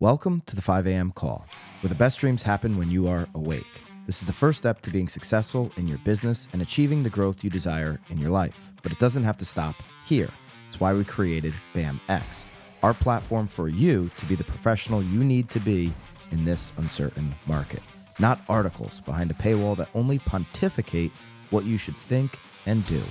Welcome to the 5 a.m. call, where the best dreams happen when you are awake. This is the first step to being successful in your business and achieving the growth you desire in your life. But it doesn't have to stop here. It's why we created BAMX, our platform for you to be the professional you need to be in this uncertain market. Not articles behind a paywall that only pontificate what you should think and do,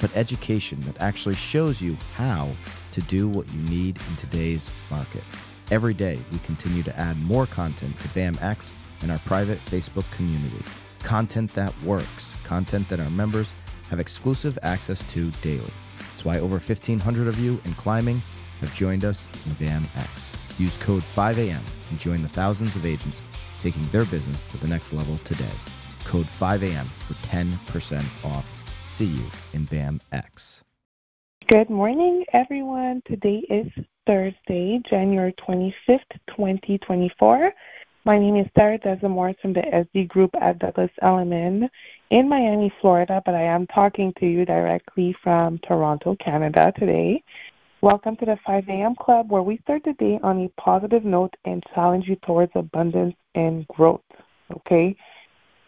but education that actually shows you how to do what you need in today's market. Every day, we continue to add more content to BAMX and our private Facebook community. Content that works, content that our members have exclusive access to daily. That's why over 1,500 of you in climbing have joined us in BAMX. Use code 5AM and join the thousands of agents taking their business to the next level today. Code 5AM for 10% off. See you in BAMX. Good morning, everyone. Today is Thursday, January 25th, 2024. My name is Sarah Desamours from the SD Group at Douglas Elliman in Miami, Florida, but I am talking to you directly from Toronto, Canada today. Welcome to the 5 a.m. Club, where we start the day on a positive note and challenge you towards abundance and growth. Okay?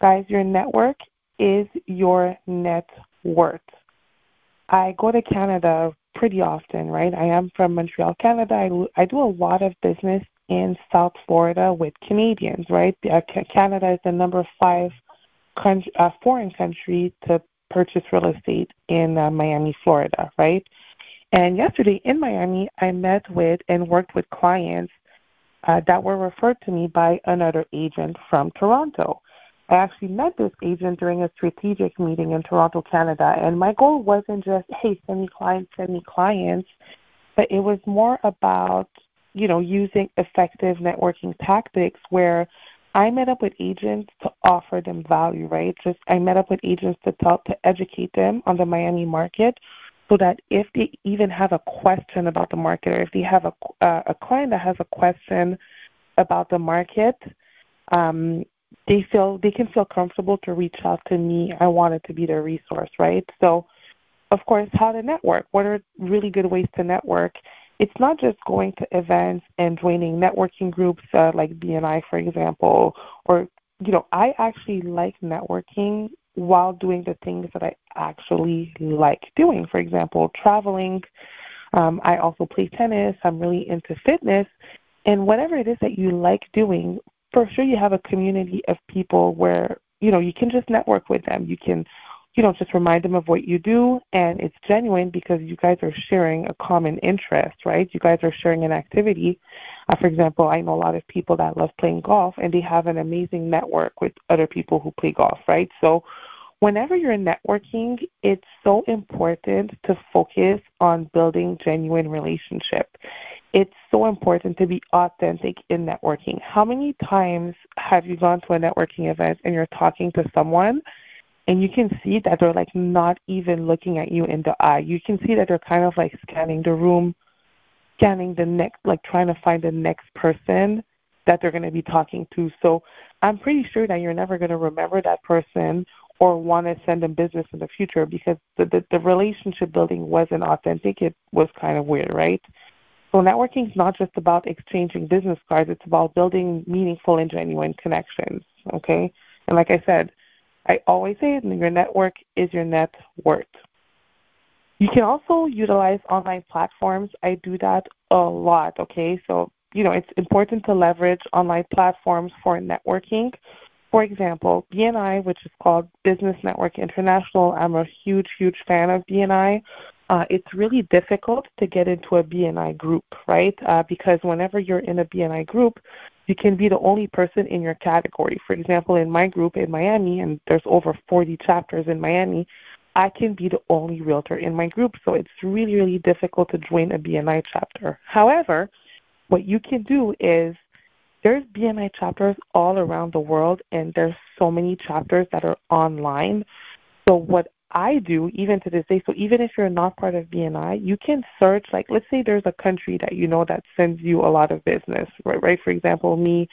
Guys, your network is your net worth. I go to Canada pretty often, right? I am from Montreal, Canada. I, I do a lot of business in South Florida with Canadians, right? Uh, Canada is the number five country, uh, foreign country to purchase real estate in uh, Miami, Florida, right? And yesterday in Miami, I met with and worked with clients uh, that were referred to me by another agent from Toronto. I actually met this agent during a strategic meeting in Toronto, Canada, and my goal wasn't just, hey, send me clients, send me clients, but it was more about, you know, using effective networking tactics where I met up with agents to offer them value, right? Just I met up with agents to tell to educate them on the Miami market so that if they even have a question about the market or if they have a uh, a client that has a question about the market, um, they feel they can feel comfortable to reach out to me. I wanted to be their resource, right? So, of course, how to network. What are really good ways to network? It's not just going to events and joining networking groups uh, like BNI, for example, or you know, I actually like networking while doing the things that I actually like doing. For example, traveling. Um, I also play tennis. I'm really into fitness. And whatever it is that you like doing, for sure you have a community of people where you know you can just network with them. You can you know just remind them of what you do and it's genuine because you guys are sharing a common interest right? You guys are sharing an activity. Uh, for example i know a lot of people that love playing golf and they have an amazing network with other people who play golf right? So whenever you're networking it's so important to focus on building genuine relationship it's so important to be authentic in networking. How many times have you gone to a networking event and you're talking to someone and you can see that they're like not even looking at you in the eye. You can see that they're kind of like scanning the room, scanning the next like trying to find the next person that they're going to be talking to. So I'm pretty sure that you're never going to remember that person or want to send them business in the future because the, the, the relationship building wasn't authentic. It was kind of weird, right? So networking is not just about exchanging business cards, it's about building meaningful and genuine connections. Okay? And like I said, I always say your network is your net worth. You can also utilize online platforms. I do that a lot, okay? So, you know, it's important to leverage online platforms for networking. For example, BNI, which is called Business Network International, I'm a huge, huge fan of BNI uh, it's really difficult to get into a BNI group, right? Uh, because whenever you're in a BNI group, you can be the only person in your category. For example, in my group in Miami, and there's over 40 chapters in Miami, I can be the only realtor in my group. So it's really, really difficult to join a BNI chapter. However, what you can do is there's BNI chapters all around the world, and there's so many chapters that are online. So what I do even to this day. So even if you're not part of BNI, you can search like let's say there's a country that you know that sends you a lot of business, right? Right. For example, me,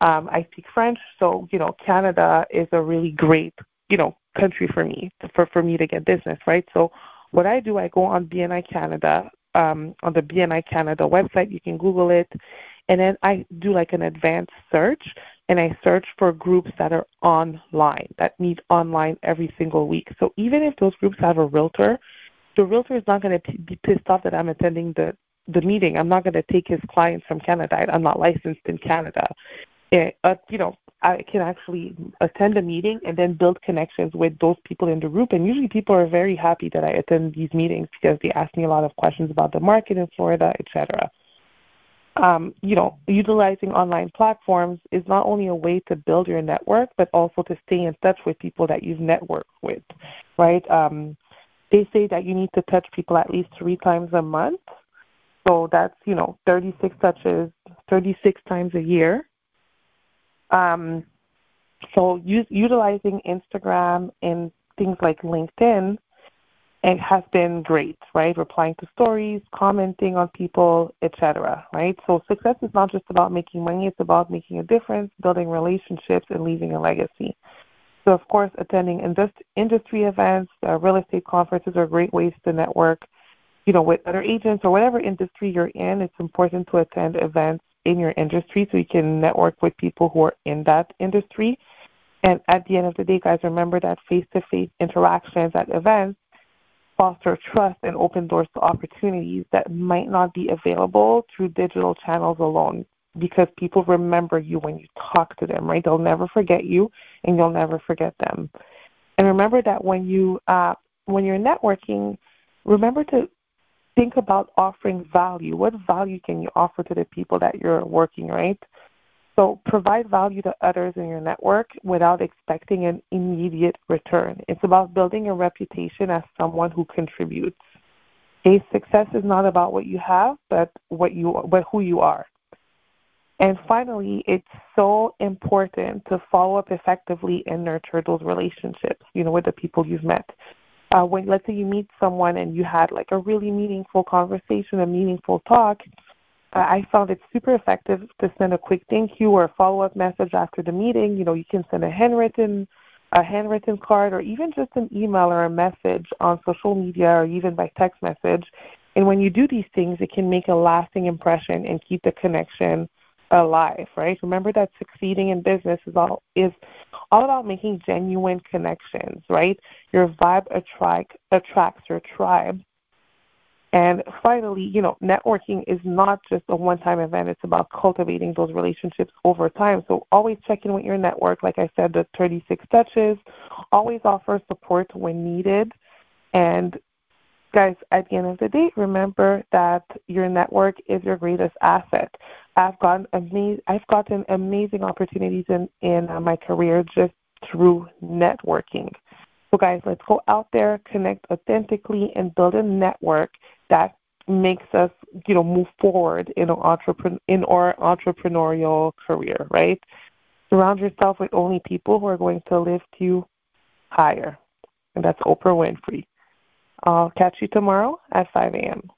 um, I speak French, so you know Canada is a really great you know country for me for for me to get business, right? So what I do, I go on BNI Canada um, on the BNI Canada website. You can Google it, and then I do like an advanced search and I search for groups that are online, that meet online every single week. So even if those groups have a realtor, the realtor is not going to be pissed off that I'm attending the the meeting. I'm not going to take his clients from Canada. I'm not licensed in Canada. It, uh, you know, I can actually attend a meeting and then build connections with those people in the group. And usually people are very happy that I attend these meetings because they ask me a lot of questions about the market in Florida, etc um, you know, utilizing online platforms is not only a way to build your network, but also to stay in touch with people that you've networked with, right? Um, they say that you need to touch people at least three times a month. So that's, you know, 36 touches, 36 times a year. Um, so use, utilizing Instagram and things like LinkedIn it has been great, right? Replying to stories, commenting on people, etc. Right? So success is not just about making money; it's about making a difference, building relationships, and leaving a legacy. So, of course, attending industry events, uh, real estate conferences are great ways to network. You know, with other agents or whatever industry you're in, it's important to attend events in your industry so you can network with people who are in that industry. And at the end of the day, guys, remember that face-to-face interactions at events foster trust and open doors to opportunities that might not be available through digital channels alone because people remember you when you talk to them, right? They'll never forget you and you'll never forget them. And remember that when you uh, when you're networking, remember to think about offering value. What value can you offer to the people that you're working, right? So provide value to others in your network without expecting an immediate return. It's about building a reputation as someone who contributes. Okay, success is not about what you have, but what you but who you are. And finally, it's so important to follow up effectively and nurture those relationships, you know, with the people you've met. Uh, when let's say you meet someone and you had like a really meaningful conversation, a meaningful talk, I found it super effective to send a quick thank you or a follow up message after the meeting. You know, you can send a handwritten a handwritten card or even just an email or a message on social media or even by text message. And when you do these things, it can make a lasting impression and keep the connection alive, right? Remember that succeeding in business is all is all about making genuine connections, right? Your vibe attract attracts your tribe and finally, you know, networking is not just a one time event, it's about cultivating those relationships over time. So always check in with your network. Like I said, the 36 touches, always offer support when needed. And guys, at the end of the day, remember that your network is your greatest asset. I've gotten amazing, I've gotten amazing opportunities in in uh, my career just through networking. So, guys, let's go out there, connect authentically, and build a network that makes us, you know, move forward in our, entrepreneur, in our entrepreneurial career, right? Surround yourself with only people who are going to lift you higher. And that's Oprah Winfrey. I'll catch you tomorrow at 5 a.m.